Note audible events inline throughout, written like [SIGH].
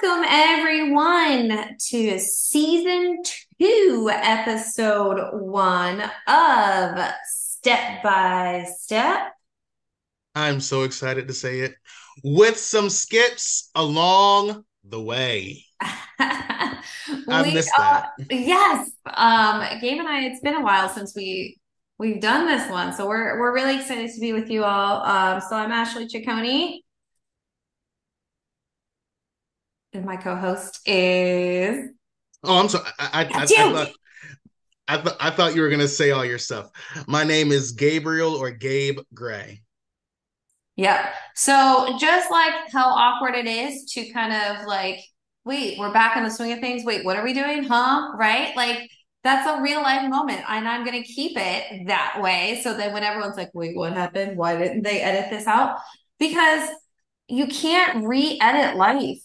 Welcome, everyone, to season two, episode one of Step by Step. I'm so excited to say it with some skips along the way. [LAUGHS] I missed that. yes. Um, Gabe and I, it's been a while since we we've done this one. So we're we're really excited to be with you all. Um, so I'm Ashley Ciccone. And my co-host is Oh, I'm sorry. I, I, I, I thought I, th- I thought you were gonna say all your stuff. My name is Gabriel or Gabe Gray. Yep. So just like how awkward it is to kind of like, wait, we're back in the swing of things. Wait, what are we doing? Huh? Right? Like that's a real life moment. And I'm gonna keep it that way. So then when everyone's like, wait, what happened? Why didn't they edit this out? Because you can't re-edit life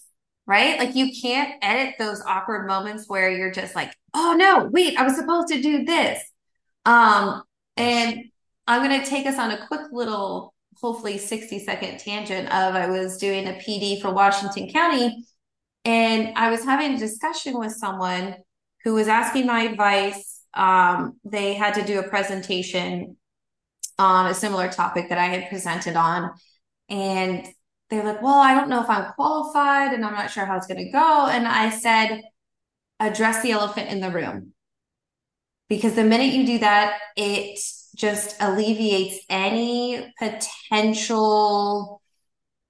right? Like you can't edit those awkward moments where you're just like, oh no, wait, I was supposed to do this. Um, and I'm going to take us on a quick little, hopefully 60 second tangent of I was doing a PD for Washington County and I was having a discussion with someone who was asking my advice. Um, they had to do a presentation on a similar topic that I had presented on. And they're like, well, I don't know if I'm qualified and I'm not sure how it's going to go. And I said, address the elephant in the room. Because the minute you do that, it just alleviates any potential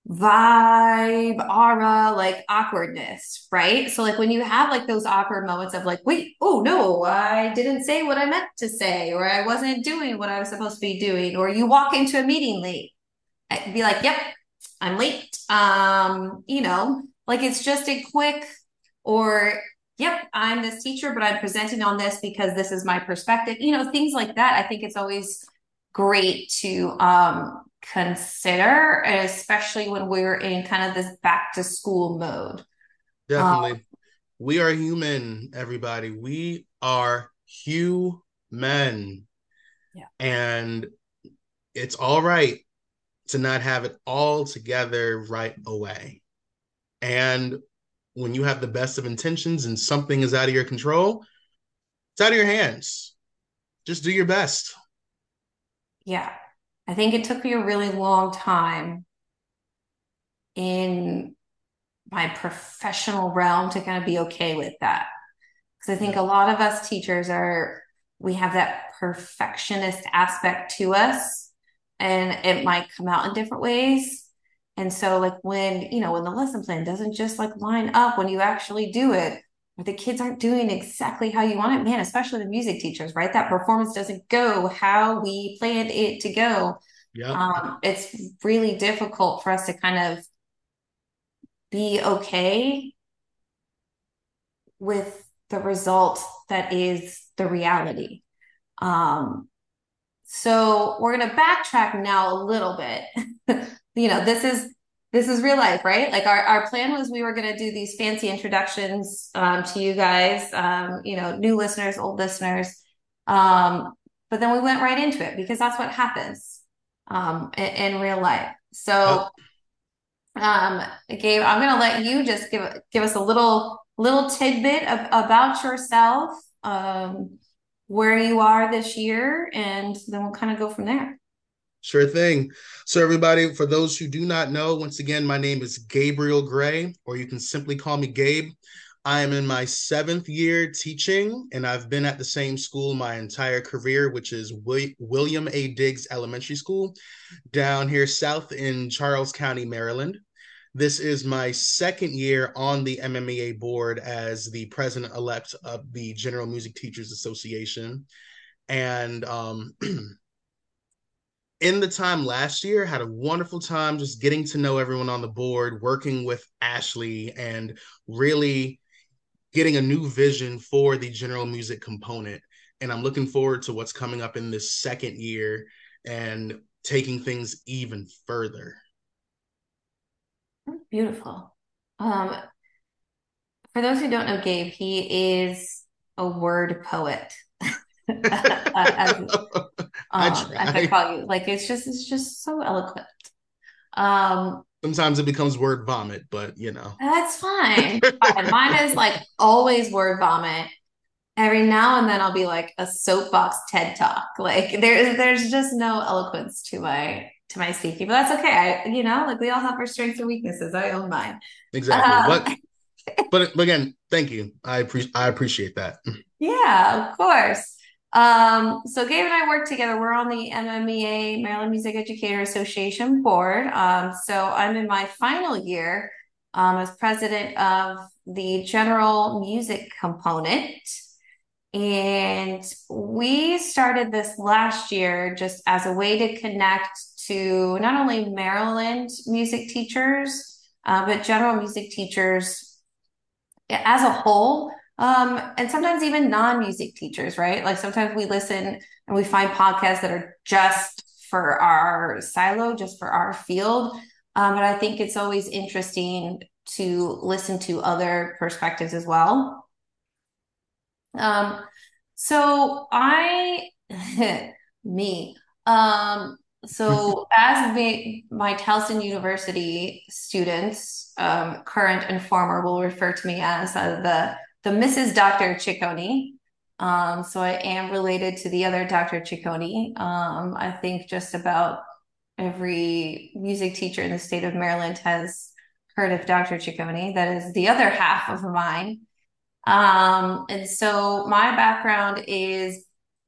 vibe, aura, like awkwardness, right? So, like when you have like those awkward moments of like, wait, oh no, I didn't say what I meant to say, or I wasn't doing what I was supposed to be doing, or you walk into a meeting late, I'd be like, yep, I'm late. Um, you know, like it's just a quick or yep, I'm this teacher, but I'm presenting on this because this is my perspective. You know, things like that. I think it's always great to um consider, especially when we're in kind of this back to school mode. Definitely. Um, we are human, everybody. We are human. Yeah. And it's all right to not have it all together right away. And when you have the best of intentions and something is out of your control, it's out of your hands. Just do your best. Yeah. I think it took me a really long time in my professional realm to kind of be okay with that. Because I think a lot of us teachers are, we have that perfectionist aspect to us and it might come out in different ways. And so, like when you know, when the lesson plan doesn't just like line up when you actually do it, or the kids aren't doing exactly how you want it, man, especially the music teachers, right? That performance doesn't go how we planned it to go. Yeah. Um, it's really difficult for us to kind of be okay with the result that is the reality. Um, so we're going to backtrack now a little bit. [LAUGHS] you know, this is this is real life, right? Like our, our plan was we were going to do these fancy introductions um, to you guys, um, you know, new listeners, old listeners. Um, but then we went right into it because that's what happens um, in, in real life. So, um, Gabe, I'm going to let you just give give us a little little tidbit of, about yourself. Um, where you are this year, and then we'll kind of go from there. Sure thing. So, everybody, for those who do not know, once again, my name is Gabriel Gray, or you can simply call me Gabe. I am in my seventh year teaching, and I've been at the same school my entire career, which is William A. Diggs Elementary School down here south in Charles County, Maryland. This is my second year on the MMEA board as the president elect of the General Music Teachers Association. And um, [CLEARS THROAT] in the time last year, had a wonderful time just getting to know everyone on the board, working with Ashley, and really getting a new vision for the general music component. And I'm looking forward to what's coming up in this second year and taking things even further. Beautiful. Um, for those who don't know Gabe, he is a word poet. [LAUGHS] as, um, I, as I call you, like it's just it's just so eloquent. Um, Sometimes it becomes word vomit, but you know. That's fine. [LAUGHS] Mine is like always word vomit. Every now and then I'll be like a soapbox TED talk. Like there's there's just no eloquence to my to my speaking, but that's okay. I you know, like we all have our strengths and weaknesses. I own mine. Exactly. Um, [LAUGHS] but but again, thank you. I appreciate I appreciate that. Yeah, of course. Um, so Gabe and I work together. We're on the MMEA Maryland Music Educator Association board. Um, so I'm in my final year um, as president of the general music component. And we started this last year just as a way to connect to not only Maryland music teachers, uh, but general music teachers as a whole um, and sometimes even non-music teachers, right? Like sometimes we listen and we find podcasts that are just for our silo, just for our field. Um, but I think it's always interesting to listen to other perspectives as well. Um, so I, [LAUGHS] me, um, so as my Towson University students, um, current and former will refer to me as uh, the the Mrs. Dr. Ciccone. Um, so I am related to the other Dr. Ciccone. Um, I think just about every music teacher in the state of Maryland has heard of Dr. Ciccone. That is the other half of mine. Um, and so my background is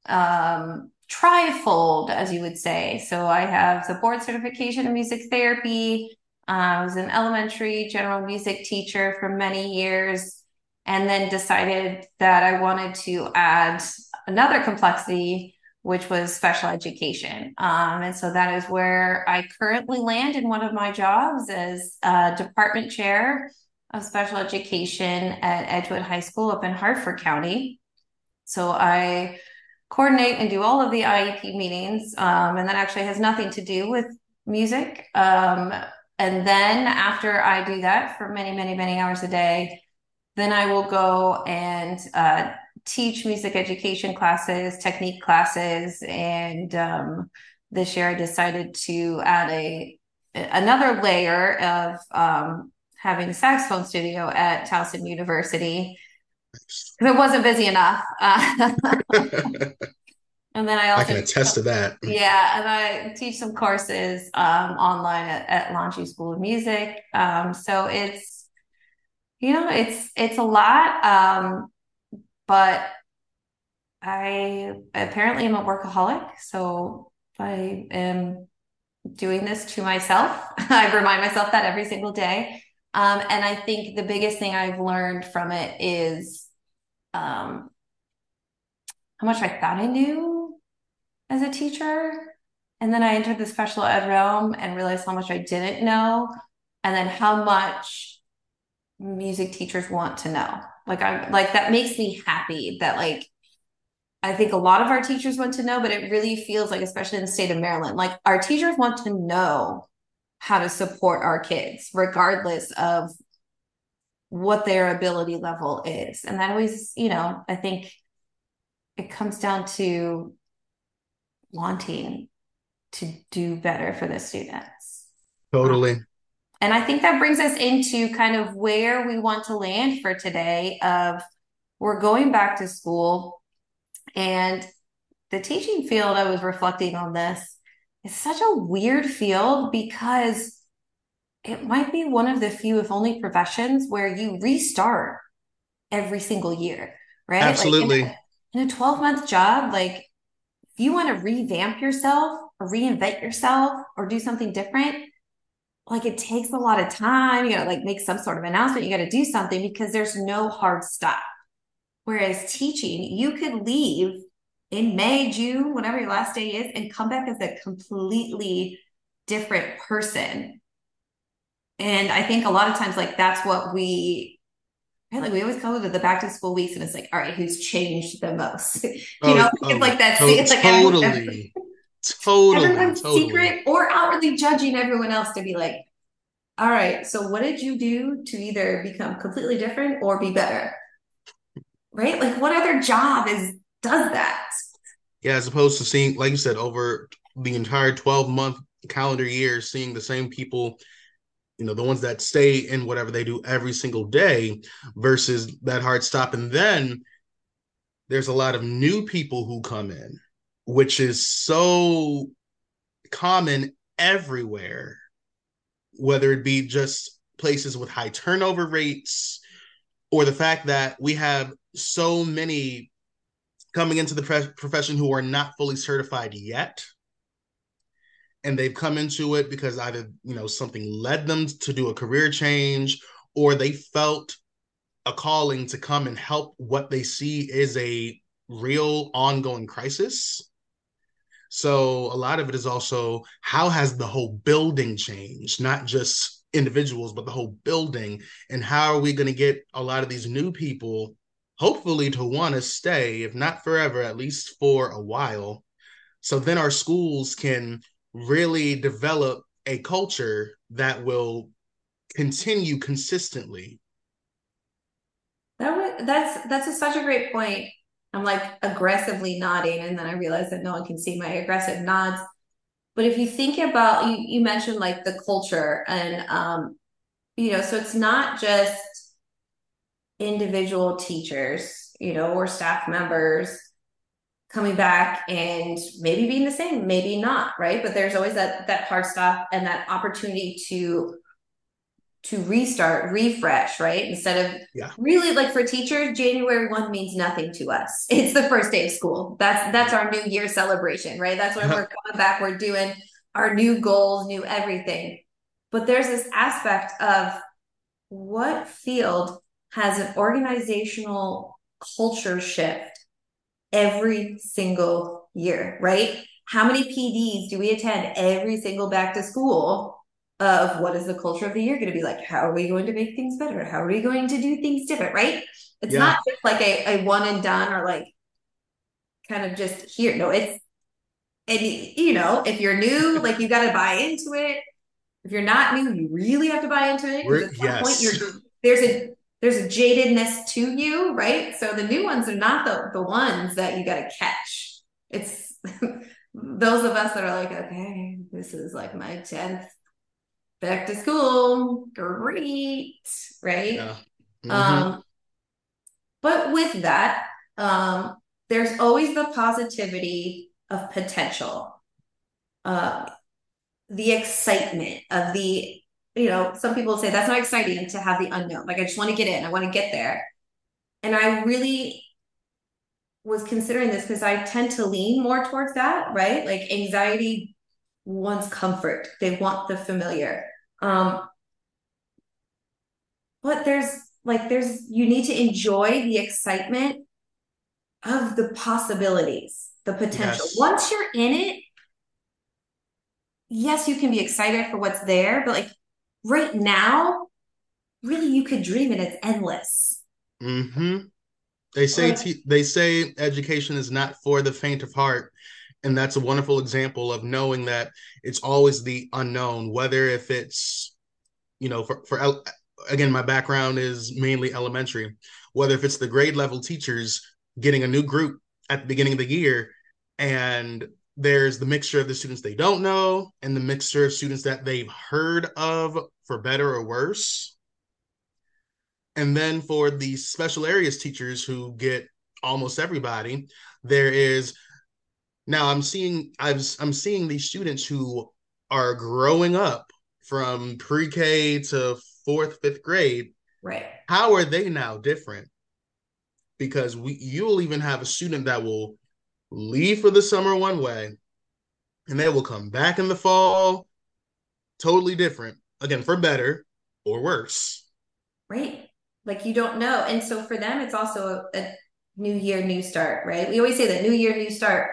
um, trifold, as you would say. So I have the board certification in music therapy. Uh, I was an elementary general music teacher for many years and then decided that I wanted to add another complexity, which was special education. Um, and so that is where I currently land in one of my jobs as a department chair of special education at Edgewood High School up in Harford County. So I coordinate and do all of the IEP meetings, um, and that actually has nothing to do with music. Um, and then after I do that for many, many, many hours a day, then I will go and uh, teach music education classes, technique classes, and um, this year I decided to add a another layer of um, having a saxophone studio at Towson University because it wasn't busy enough. Uh, [LAUGHS] and then I also I can attest to that. Yeah, and I teach some courses um, online at, at School of Music. Um, so it's you know, it's it's a lot. Um, but I apparently am a workaholic, so I am doing this to myself. [LAUGHS] I remind myself that every single day. Um, and I think the biggest thing I've learned from it is um, how much I thought I knew as a teacher. And then I entered the special ed realm and realized how much I didn't know. And then how much music teachers want to know. Like I'm like that makes me happy that like I think a lot of our teachers want to know, but it really feels like, especially in the state of Maryland, like our teachers want to know how to support our kids, regardless of what their ability level is. And that always, you know, I think it comes down to wanting to do better for the students. Totally. And I think that brings us into kind of where we want to land for today of we're going back to school and the teaching field I was reflecting on this is such a weird field because it might be one of the few if only professions where you restart every single year, right? Absolutely. Like in, a, in a 12 month job, like if you want to revamp yourself or reinvent yourself or do something different, like it takes a lot of time. You gotta like make some sort of announcement. You gotta do something because there's no hard stop. Whereas teaching, you could leave in May, June, whatever your last day is, and come back as a completely different person. And I think a lot of times, like that's what we? Like we always call it the back to school weeks, and it's like, all right, who's changed the most? [LAUGHS] you oh, know, oh, it's oh, like that. To- it's like totally. Totally, everyone's totally. secret or outwardly judging everyone else to be like, all right, so what did you do to either become completely different or be better? Right? Like what other job is does that? Yeah, as opposed to seeing, like you said, over the entire 12 month calendar year, seeing the same people you know the ones that stay in whatever they do every single day versus that hard stop. And then there's a lot of new people who come in which is so common everywhere whether it be just places with high turnover rates or the fact that we have so many coming into the pre- profession who are not fully certified yet and they've come into it because either you know something led them to do a career change or they felt a calling to come and help what they see is a real ongoing crisis. So a lot of it is also how has the whole building changed? Not just individuals but the whole building. And how are we going to get a lot of these new people hopefully to want to stay if not forever at least for a while? So then our schools can really develop a culture that will continue consistently. That that's that's a, such a great point. I'm like aggressively nodding, and then I realize that no one can see my aggressive nods. But if you think about you, you mentioned like the culture, and um, you know, so it's not just individual teachers, you know, or staff members coming back and maybe being the same, maybe not, right? But there's always that that hard stop and that opportunity to to restart, refresh, right? Instead of yeah. really like for teachers, January 1 means nothing to us. It's the first day of school. That's that's our new year celebration, right? That's when uh-huh. we're coming back, we're doing our new goals, new everything. But there's this aspect of what field has an organizational culture shift every single year, right? How many PDs do we attend every single back to school of what is the culture of the year going to be like? How are we going to make things better? How are we going to do things different, right? It's yeah. not just like a, a one and done or like kind of just here. No, it's, and you know, if you're new, like you got to buy into it. If you're not new, you really have to buy into it. At some yes. point, you're there's a there's a jadedness to you, right? So the new ones are not the, the ones that you got to catch. It's [LAUGHS] those of us that are like, okay, this is like my 10th back to school. Great, right? Yeah. Mm-hmm. Um, but with that, um, there's always the positivity of potential, uh, the excitement of the you know, some people say that's not exciting to have the unknown. Like I just want to get in, I want to get there. And I really was considering this because I tend to lean more towards that, right? Like anxiety wants comfort. They want the familiar. Um but there's like there's you need to enjoy the excitement of the possibilities, the potential. Yes. Once you're in it, yes, you can be excited for what's there, but like right now, really you could dream and it's endless. Mm-hmm. They say te- they say education is not for the faint of heart. And that's a wonderful example of knowing that it's always the unknown, whether if it's, you know, for, for again, my background is mainly elementary, whether if it's the grade level teachers getting a new group at the beginning of the year and there's the mixture of the students they don't know and the mixture of students that they've heard of for better or worse. And then for the special areas teachers who get almost everybody, there is now I'm seeing I've I'm seeing these students who are growing up from pre-K to fourth, fifth grade. Right. How are they now different? Because we you'll even have a student that will leave for the summer one way and they will come back in the fall. Totally different. Again for better or worse. Right. Like you don't know. And so for them it's also a, a new year new start right? We always say that new year new start.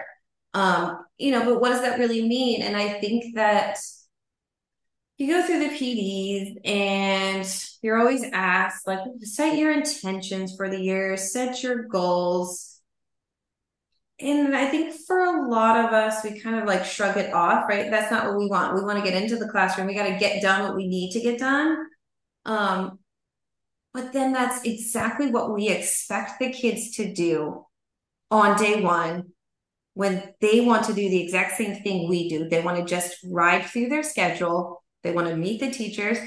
Um you know but what does that really mean? And i think that you go through the PDs and you're always asked like set your intentions for the year, set your goals and I think for a lot of us, we kind of like shrug it off, right? That's not what we want. We want to get into the classroom. We got to get done what we need to get done. Um, but then that's exactly what we expect the kids to do on day one when they want to do the exact same thing we do. They want to just ride through their schedule. They want to meet the teachers.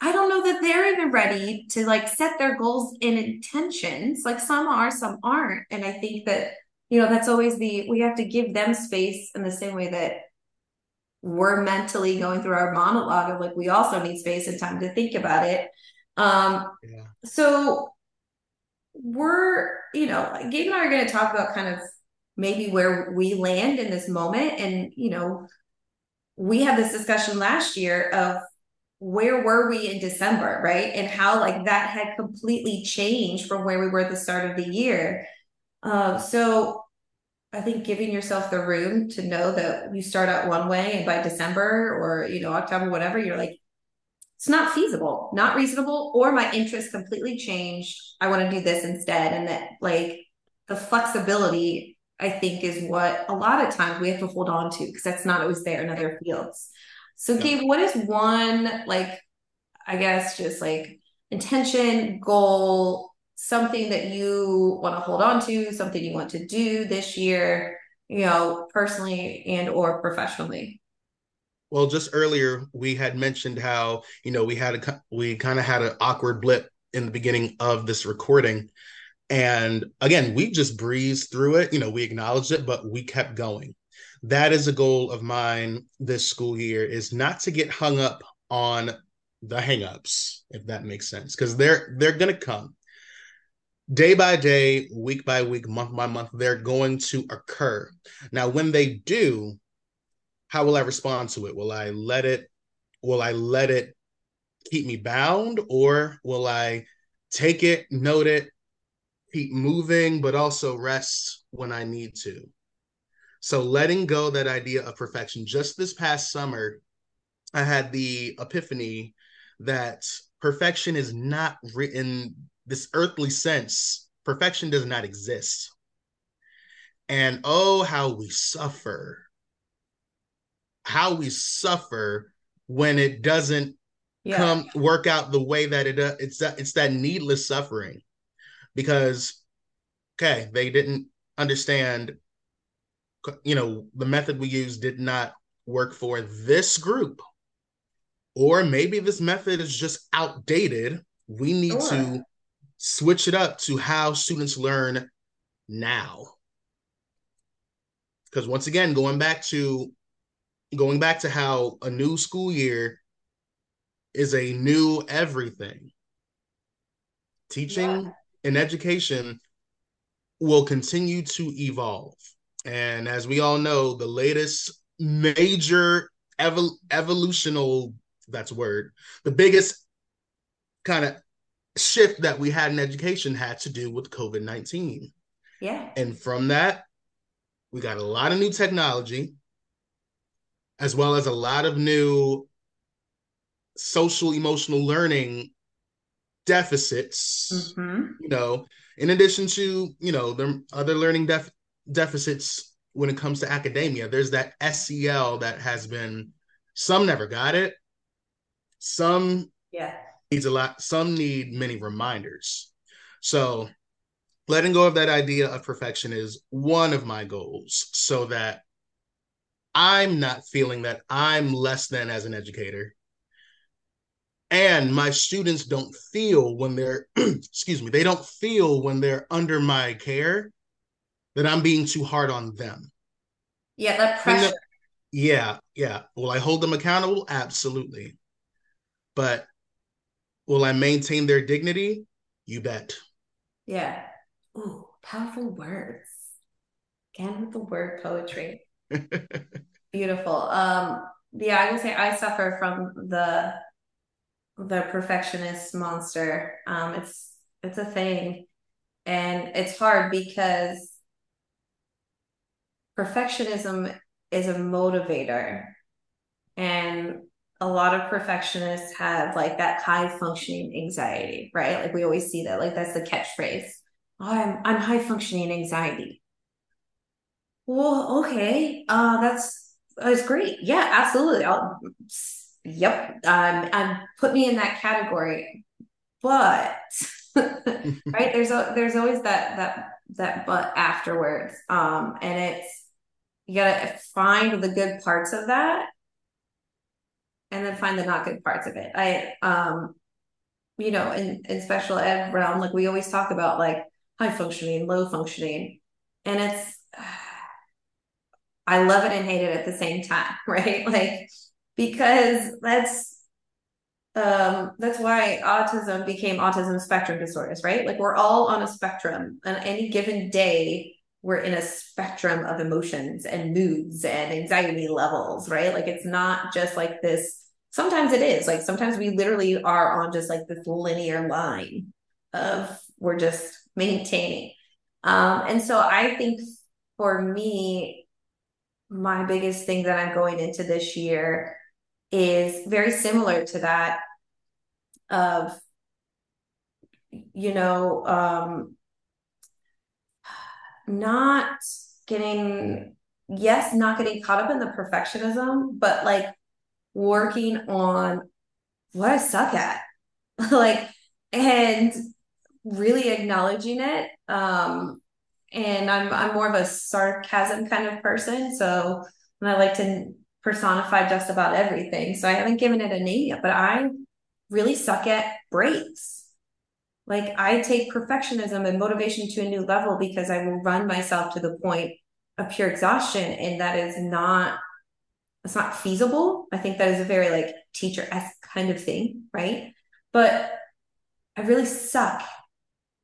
I don't know that they're even ready to like set their goals and intentions. Like some are, some aren't. And I think that, you know, that's always the, we have to give them space in the same way that we're mentally going through our monologue of like, we also need space and time to think about it. Um, yeah. So we're, you know, Gabe and I are going to talk about kind of maybe where we land in this moment. And, you know, we had this discussion last year of where were we in December, right? And how like that had completely changed from where we were at the start of the year. Uh, so I think giving yourself the room to know that you start out one way and by December or you know October, whatever, you're like, it's not feasible, not reasonable, or my interest completely changed. I want to do this instead. And that like the flexibility, I think, is what a lot of times we have to hold on to because that's not always there in other fields. So. Gabe, what is one, like, I guess, just like intention, goal, something that you want to hold on to, something you want to do this year, you know, personally and or professionally? Well, just earlier we had mentioned how you know we had a we kind of had an awkward blip in the beginning of this recording, and again we just breezed through it. You know, we acknowledged it, but we kept going that is a goal of mine this school year is not to get hung up on the hangups, if that makes sense, because they're they're gonna come day by day, week by week, month by month. They're going to occur. Now, when they do, how will I respond to it? Will I let it? Will I let it keep me bound, or will I take it, note it, keep moving, but also rest when I need to? So letting go that idea of perfection. Just this past summer, I had the epiphany that perfection is not written this earthly sense. Perfection does not exist. And oh, how we suffer. How we suffer when it doesn't yeah. come work out the way that it uh, it's that it's that needless suffering because okay they didn't understand you know, the method we use did not work for this group. Or maybe this method is just outdated. We need sure. to switch it up to how students learn now. Because once again, going back to going back to how a new school year is a new everything. Teaching yeah. and education will continue to evolve. And as we all know, the latest major evol- evolutional that's word, the biggest kind of shift that we had in education had to do with COVID 19. Yeah. And from that, we got a lot of new technology, as well as a lot of new social emotional learning deficits. Mm-hmm. You know, in addition to, you know, the other learning def- deficits when it comes to academia. There's that SEL that has been some never got it. Some yeah needs a lot, some need many reminders. So letting go of that idea of perfection is one of my goals so that I'm not feeling that I'm less than as an educator. And my students don't feel when they're, [CLEARS THROAT] excuse me, they don't feel when they're under my care that I'm being too hard on them. Yeah, that pressure. The, yeah, yeah. Will I hold them accountable? Absolutely. But will I maintain their dignity? You bet. Yeah. Ooh, powerful words. Again with the word poetry. [LAUGHS] Beautiful. Um, yeah, I would say I suffer from the the perfectionist monster. Um, it's it's a thing. And it's hard because perfectionism is a motivator and a lot of perfectionists have like that high functioning anxiety right? Like we always see that like that's the catchphrase. Oh, i'm i'm high functioning anxiety. Well okay uh that's that's great. Yeah absolutely. I'll yep um and put me in that category. But [LAUGHS] right there's a there's always that that that but afterwards um and it's you got to find the good parts of that and then find the not good parts of it. I um you know, in, in special ed realm, like we always talk about like high functioning, low functioning. And it's [SIGHS] I love it and hate it at the same time, [LAUGHS] right? Like because that's um that's why autism became autism spectrum disorders, right? Like we're all on a spectrum and any given day we're in a spectrum of emotions and moods and anxiety levels, right? Like it's not just like this. Sometimes it is like sometimes we literally are on just like this linear line of we're just maintaining. Um, and so I think for me, my biggest thing that I'm going into this year is very similar to that of you know um not getting yes not getting caught up in the perfectionism but like working on what i suck at. [LAUGHS] Like and really acknowledging it um and i'm i'm more of a sarcasm kind of person so and i like to personify just about everything. So i haven't given it a name yet but i really suck at breaks like I take perfectionism and motivation to a new level because I will run myself to the point of pure exhaustion. And that is not, it's not feasible. I think that is a very like teacher esque kind of thing, right? But I really suck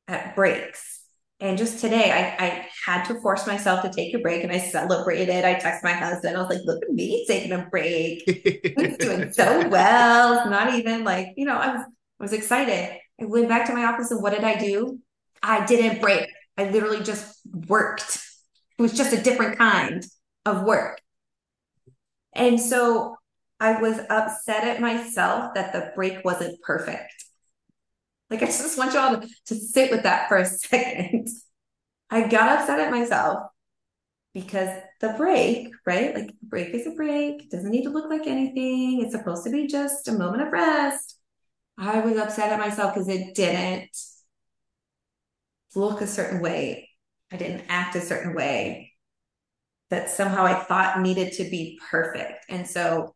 at breaks. And just today, I, I had to force myself to take a break and I celebrated. I texted my husband. I was like, look at me taking a break. He's doing so [LAUGHS] well. It's not even like, you know, I was I was excited. I went back to my office and what did I do? I didn't break. I literally just worked. It was just a different kind of work. And so I was upset at myself that the break wasn't perfect. Like, I just want y'all to, to sit with that for a [LAUGHS] second. I got upset at myself because the break, right? Like, break is a break. It doesn't need to look like anything. It's supposed to be just a moment of rest. I was upset at myself because it didn't look a certain way. I didn't act a certain way that somehow I thought needed to be perfect. And so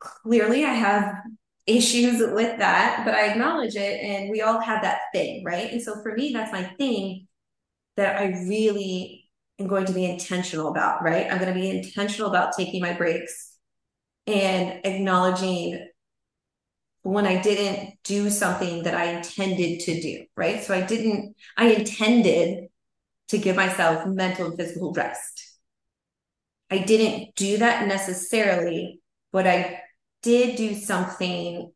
clearly I have issues with that, but I acknowledge it. And we all have that thing, right? And so for me, that's my thing that I really am going to be intentional about, right? I'm going to be intentional about taking my breaks and acknowledging when I didn't do something that I intended to do, right? So I didn't, I intended to give myself mental and physical rest. I didn't do that necessarily, but I did do something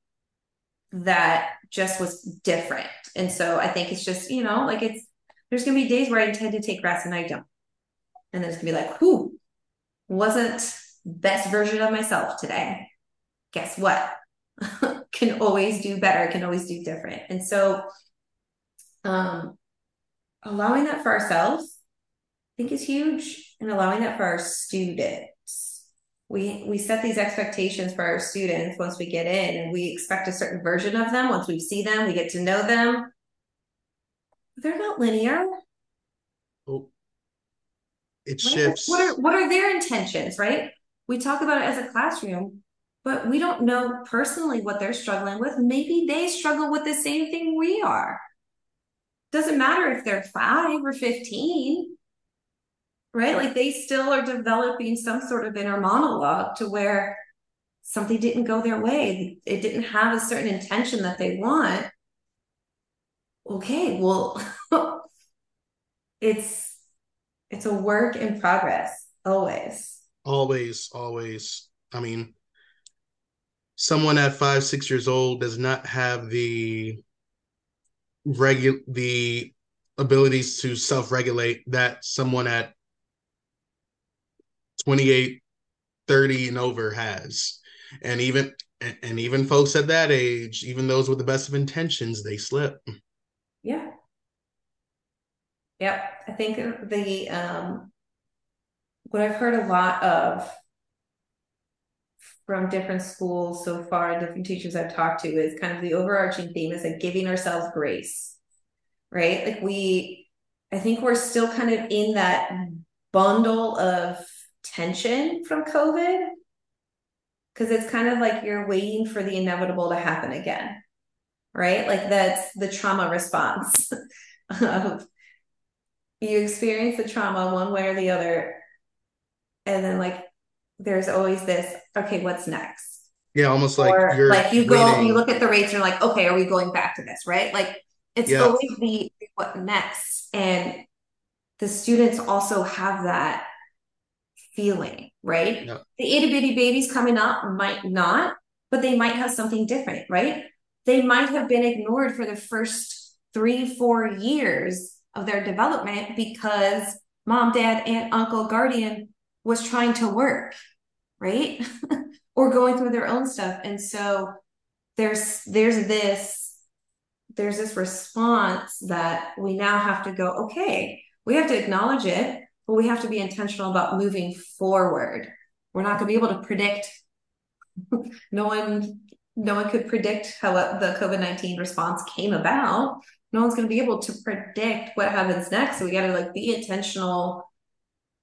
that just was different. And so I think it's just, you know, like it's, there's going to be days where I intend to take rest and I don't. And then it's going to be like, whoo, wasn't best version of myself today. Guess what? [LAUGHS] can always do better, can always do different. And so um allowing that for ourselves, I think is huge, and allowing that for our students. We we set these expectations for our students once we get in, and we expect a certain version of them. Once we see them, we get to know them. They're not linear. Oh, it shifts. What are what are their intentions, right? We talk about it as a classroom but we don't know personally what they're struggling with. Maybe they struggle with the same thing we are. Doesn't matter if they're five or 15, right? Like they still are developing some sort of inner monologue to where something didn't go their way. It didn't have a certain intention that they want. Okay, well, [LAUGHS] it's it's a work in progress always. Always, always. I mean, someone at five, six years old does not have the regu- the abilities to self-regulate that someone at 28 30 and over has. And even and even folks at that age even those with the best of intentions they slip. Yeah. Yep i think the um what i've heard a lot of from different schools so far, different teachers I've talked to, is kind of the overarching theme is like giving ourselves grace, right? Like we, I think we're still kind of in that bundle of tension from COVID. because it's kind of like you're waiting for the inevitable to happen again, right? Like that's the trauma response [LAUGHS] of you experience the trauma one way or the other, and then like there's always this, okay, what's next? Yeah, almost like Or you're like you go, waiting. you look at the rates, and you're like, okay, are we going back to this, right? Like it's Yeah, always the what next, and the students also have that feeling, right? yeah, The itty bitty babies coming up might not, but they might have something different, right? They might have been ignored for the first three, four years of their development because mom, dad, aunt, uncle, guardian was trying to work, right? [LAUGHS] or going through their own stuff. And so there's there's this there's this response that we now have to go, okay, we have to acknowledge it, but we have to be intentional about moving forward. We're not going to be able to predict. [LAUGHS] no one, no one could predict how the COVID nineteen response came about. No one's going to be able to predict what happens next. So we got to like be intentional,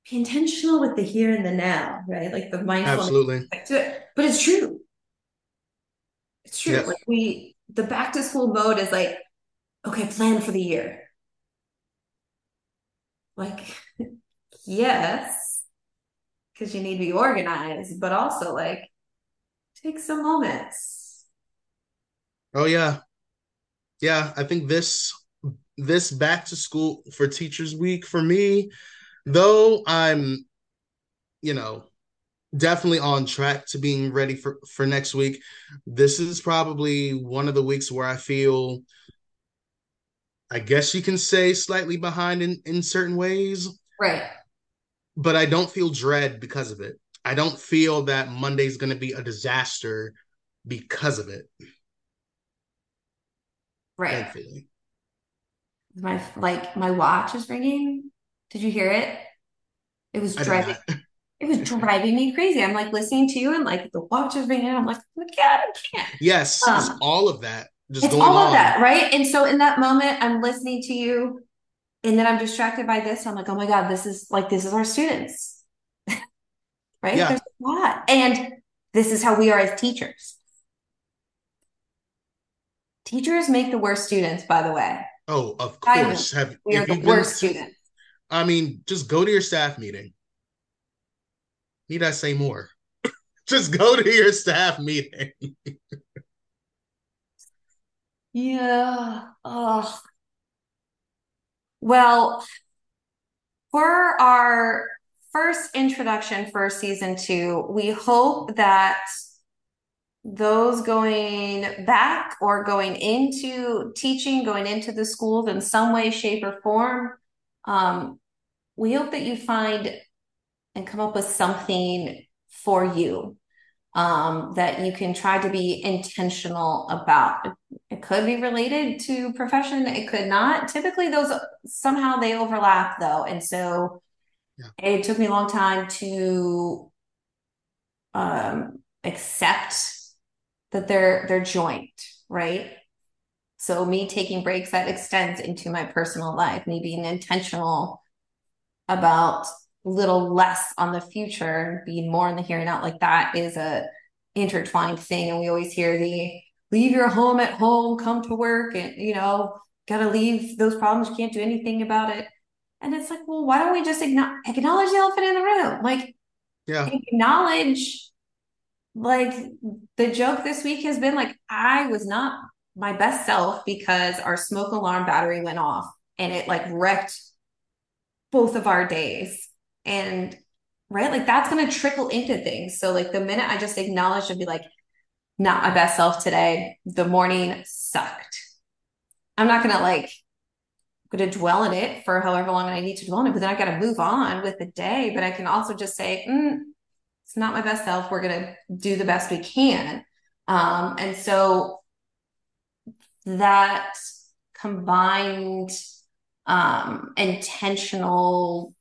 be intentional with the here and the now, right? Like the mindfulness absolutely. to it. But it's true. It's true. Yes. Like we, the back to school mode is like, okay, plan for the year. Like, [LAUGHS] yes, because you need to be organized, but also like take some moments. Oh yeah. Yeah, I think this this back to school for teachers week for me, though I'm, you know, definitely on track to being ready for for next week. This is probably one of the weeks where I feel I guess you can say slightly behind in in certain ways, Right. but I don't feel dread because of it. I don't feel that Monday's going to be a disaster because of it, Right. thankfully. My like my watch is ringing. Did you hear it? It was driving. [LAUGHS] It was driving me crazy. I'm like listening to you, and like the watch is ringing. I'm like, God, I can't. Yes, it's Um, all of that just it's all of that, right? And so in that moment, I'm listening to you, and then I'm distracted by this. I'm like, oh my God, this is like this is our students, [LAUGHS] right? Yeah. There's a lot, and this is how we are as teachers. Teachers make the worst students, by the way. Oh, of course. Have We are the worst students. I mean, just go to your staff meeting. Need I say more? [LAUGHS] just go to your staff meeting. [LAUGHS] Yeah. Well, for our first introduction for season two, we hope that those going back or going into teaching, going into the schools in some way, shape, or form, um, we hope that you find and come up with something for you um, that you can try to be intentional about. It could be related to profession, it could not. Typically, those somehow they overlap though, and so Yeah. it took me a long time to um, accept that they're they're joint, right? So me taking breaks that extends into my personal life, me being intentional about a little less on the future, being more in the here and now, like that is a intertwined thing. And we always hear the leave your home at home, come to work, and you know, gotta leave those problems, you can't do anything about it. And it's like, well, why don't we just acknowledge the elephant in the room? Like, Yeah. acknowledge like the joke this week has been like I was not my best self because our smoke alarm battery went off and it like wrecked both of our days and right like that's going to trickle into things so like the minute I just acknowledge and be like not my best self today the morning sucked I'm not going to like going to dwell in it for however long I need to dwell in it but then I got to move on with the day but I can also just say mm, it's not my best self. We're going to do the best we can. Um, and so that combined um, intentional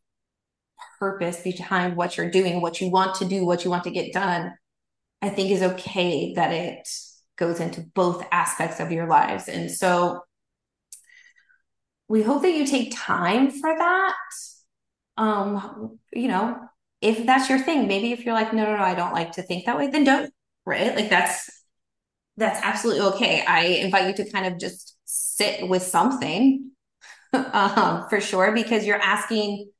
purpose behind what you're doing, what you want to do, what you want to get done, I think is okay that it goes into both aspects of your lives. And so we hope that you take time for that. Um, you know, if that's your thing, maybe if you're like, no, no, no, I don't like to think that way, then don't. right? Like that's that's absolutely okay. I invite you to kind of just sit with something [LAUGHS] um, for sure because you're asking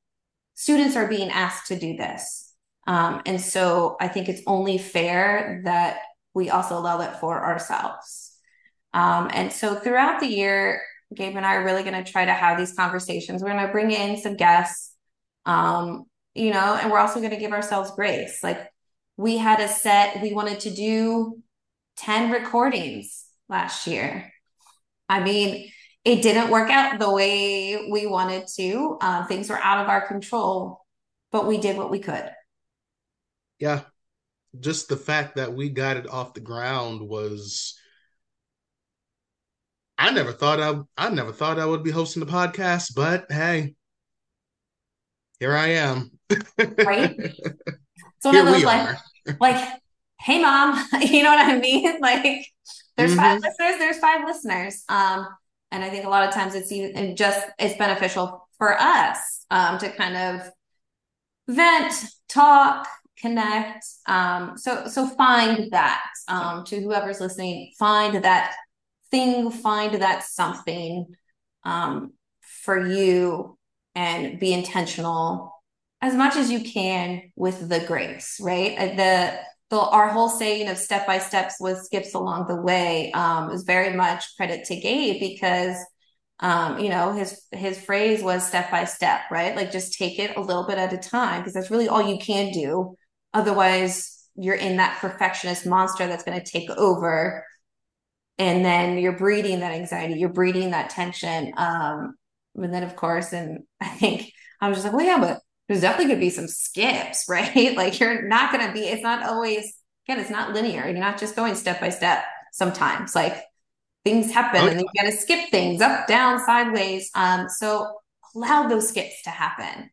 students are being asked to do this. Um, and so I think it's only fair that we also allow it for ourselves. Um, and so throughout the year, Gabe and I are really going to try to have these conversations. We're going to bring in some guests, um, you know, and we're also going to give ourselves grace. Like we had a set, we wanted to do 10 recordings last year. I mean, it didn't work out the way we wanted to. Uh, things were out of our control, but we did what we could. Yeah. Just the fact that we got it off the ground was I never thought I I never thought I would be hosting the podcast, but hey, here I am. right? [LAUGHS] So one here of those like, like, hey mom, [LAUGHS] you know what I mean? [LAUGHS] Like there's mm-hmm. five listeners, there's five listeners. Um, and I think a lot of times it's even just it's beneficial for us um, to kind of vent, talk, connect. Um, so so find that um, to whoever's listening, find that thing, find that something um, for you, and be intentional as much as you can with the grace. Right, uh, the the, our whole saying of step by steps with skips along the way um, is very much credit to Gabe because um, you know his his phrase was step by step, right? Like just take it a little bit at a time because that's really all you can do. Otherwise, you're in that perfectionist monster that's going to take over, and then you're breeding that anxiety, you're breeding that tension. Um, and then of course, and I think I was just like, well, yeah, but there's definitely going to be some skips, [LAUGHS] right? like you're not going to be, it's not always, again, it's not linear. You're not just going step by step sometimes. Like things happen okay. and then you got to skip things up, down, sideways. Um, so allow those skips to happen.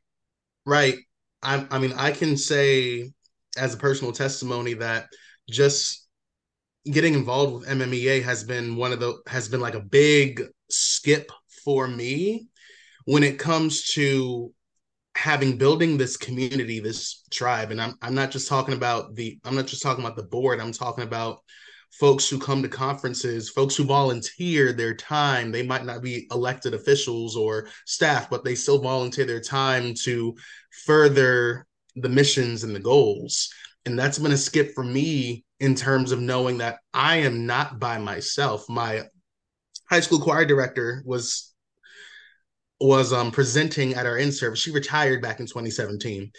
Right. I, I mean, I can say as a personal testimony that just getting involved with MMEA has been one of the has been like a big skip for me when it comes to having building this community, this tribe, and I'm I'm not just talking about the I'm not just talking about the board. I'm talking about folks who come to conferences, folks who volunteer their time. They might not be elected officials or staff, but they still volunteer their time to further the missions and the goals. And that's been a skip for me in terms of knowing that I am not by myself. My high school choir director was was um, presenting at our in service. She retired back in 2017.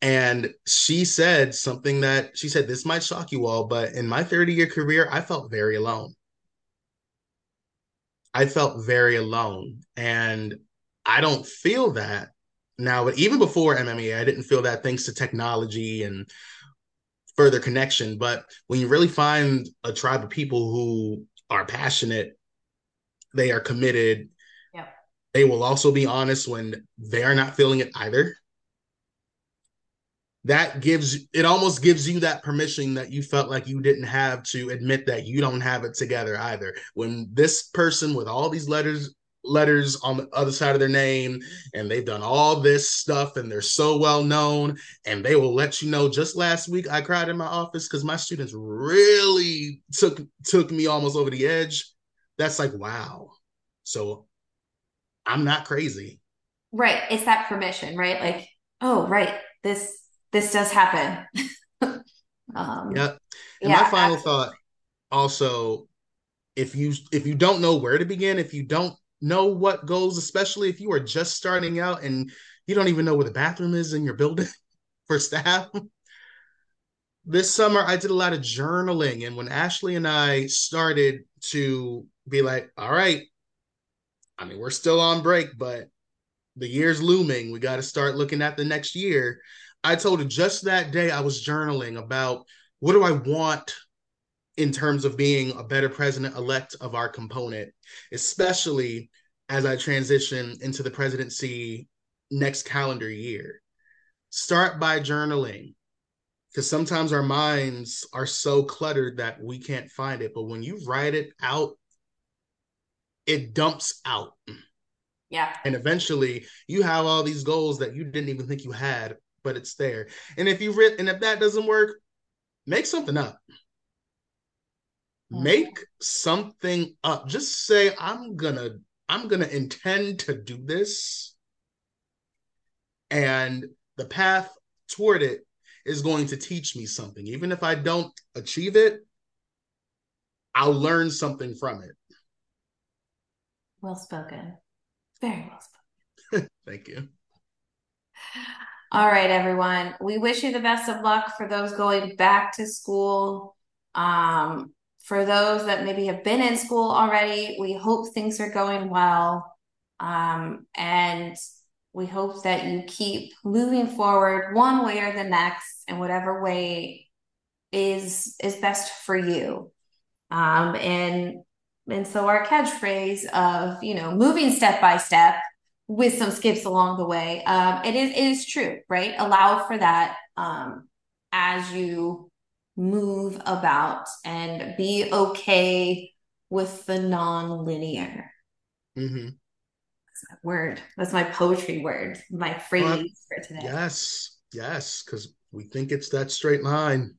And she said something that she said, This might shock you all, but in my 30 year career, I felt very alone. I felt very alone. And I don't feel that now, but even before MMEA, I didn't feel that thanks to technology and further connection. But when you really find a tribe of people who are passionate, they are committed, they will also be honest when they're not feeling it either. That gives it almost gives you that permission that you felt like you didn't have to admit that you don't have it together either. When this person with all these letters letters on the other side of their name and they've done all this stuff and they're so well known and they will let you know just last week I cried in my office because my students really took took me almost over the edge. That's like wow. So I'm not crazy. Right. It's that permission, right? Like, oh, right. This this does happen. [LAUGHS] um, yeah. And yeah, my final absolutely. thought also, if you if you don't know where to begin, if you don't know what goals, especially if you are just starting out and you don't even know where the bathroom is in your building [LAUGHS] for staff. this summer I did a lot of journaling. And when Ashley and I started to be like, all right, I mean, we're still on break, but the year's looming. We got to start looking at the next year. I told her just that day I was journaling about what do I want in terms of being a better president elect of our component, especially as I transition into the presidency next calendar year. Start by journaling because sometimes our minds are so cluttered that we can't find it. But when you write it out it dumps out. Yeah. And eventually you have all these goals that you didn't even think you had, but it's there. And if you re- and if that doesn't work, make something up. mm-hmm. make something up. Just say, I'm gonna, I'm gonna intend to do this. And the path toward it is going to teach me something. Even if I don't achieve it, I'll learn something from it. Well spoken. Very well spoken. [LAUGHS] Thank you. All right, everyone. We wish you the best of luck for those going back to school. Um, for those that maybe have been in school already, we hope things are going well. Um, and we hope that you keep moving forward one way or the next in whatever way is is best for you. Um, and and so our catchphrase of you know moving step by step with some skips along the way, um, it is it is true, right? Allow for that um, as you move about and be okay with the non-linear. Mm-hmm. That's my word. That's my poetry word. My phrase uh, for today. Yes, yes, because we think it's that straight line.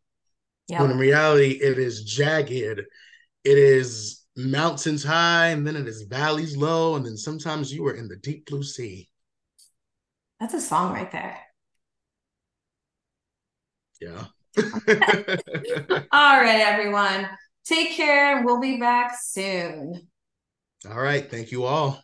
Yep. When in reality, it is jagged. It is mountains high, and then it is valleys low, and then sometimes you are in the deep blue sea. That's a song right there. Yeah. [LAUGHS] All right, everyone. Take care. and We'll be back soon. All right. Thank you all.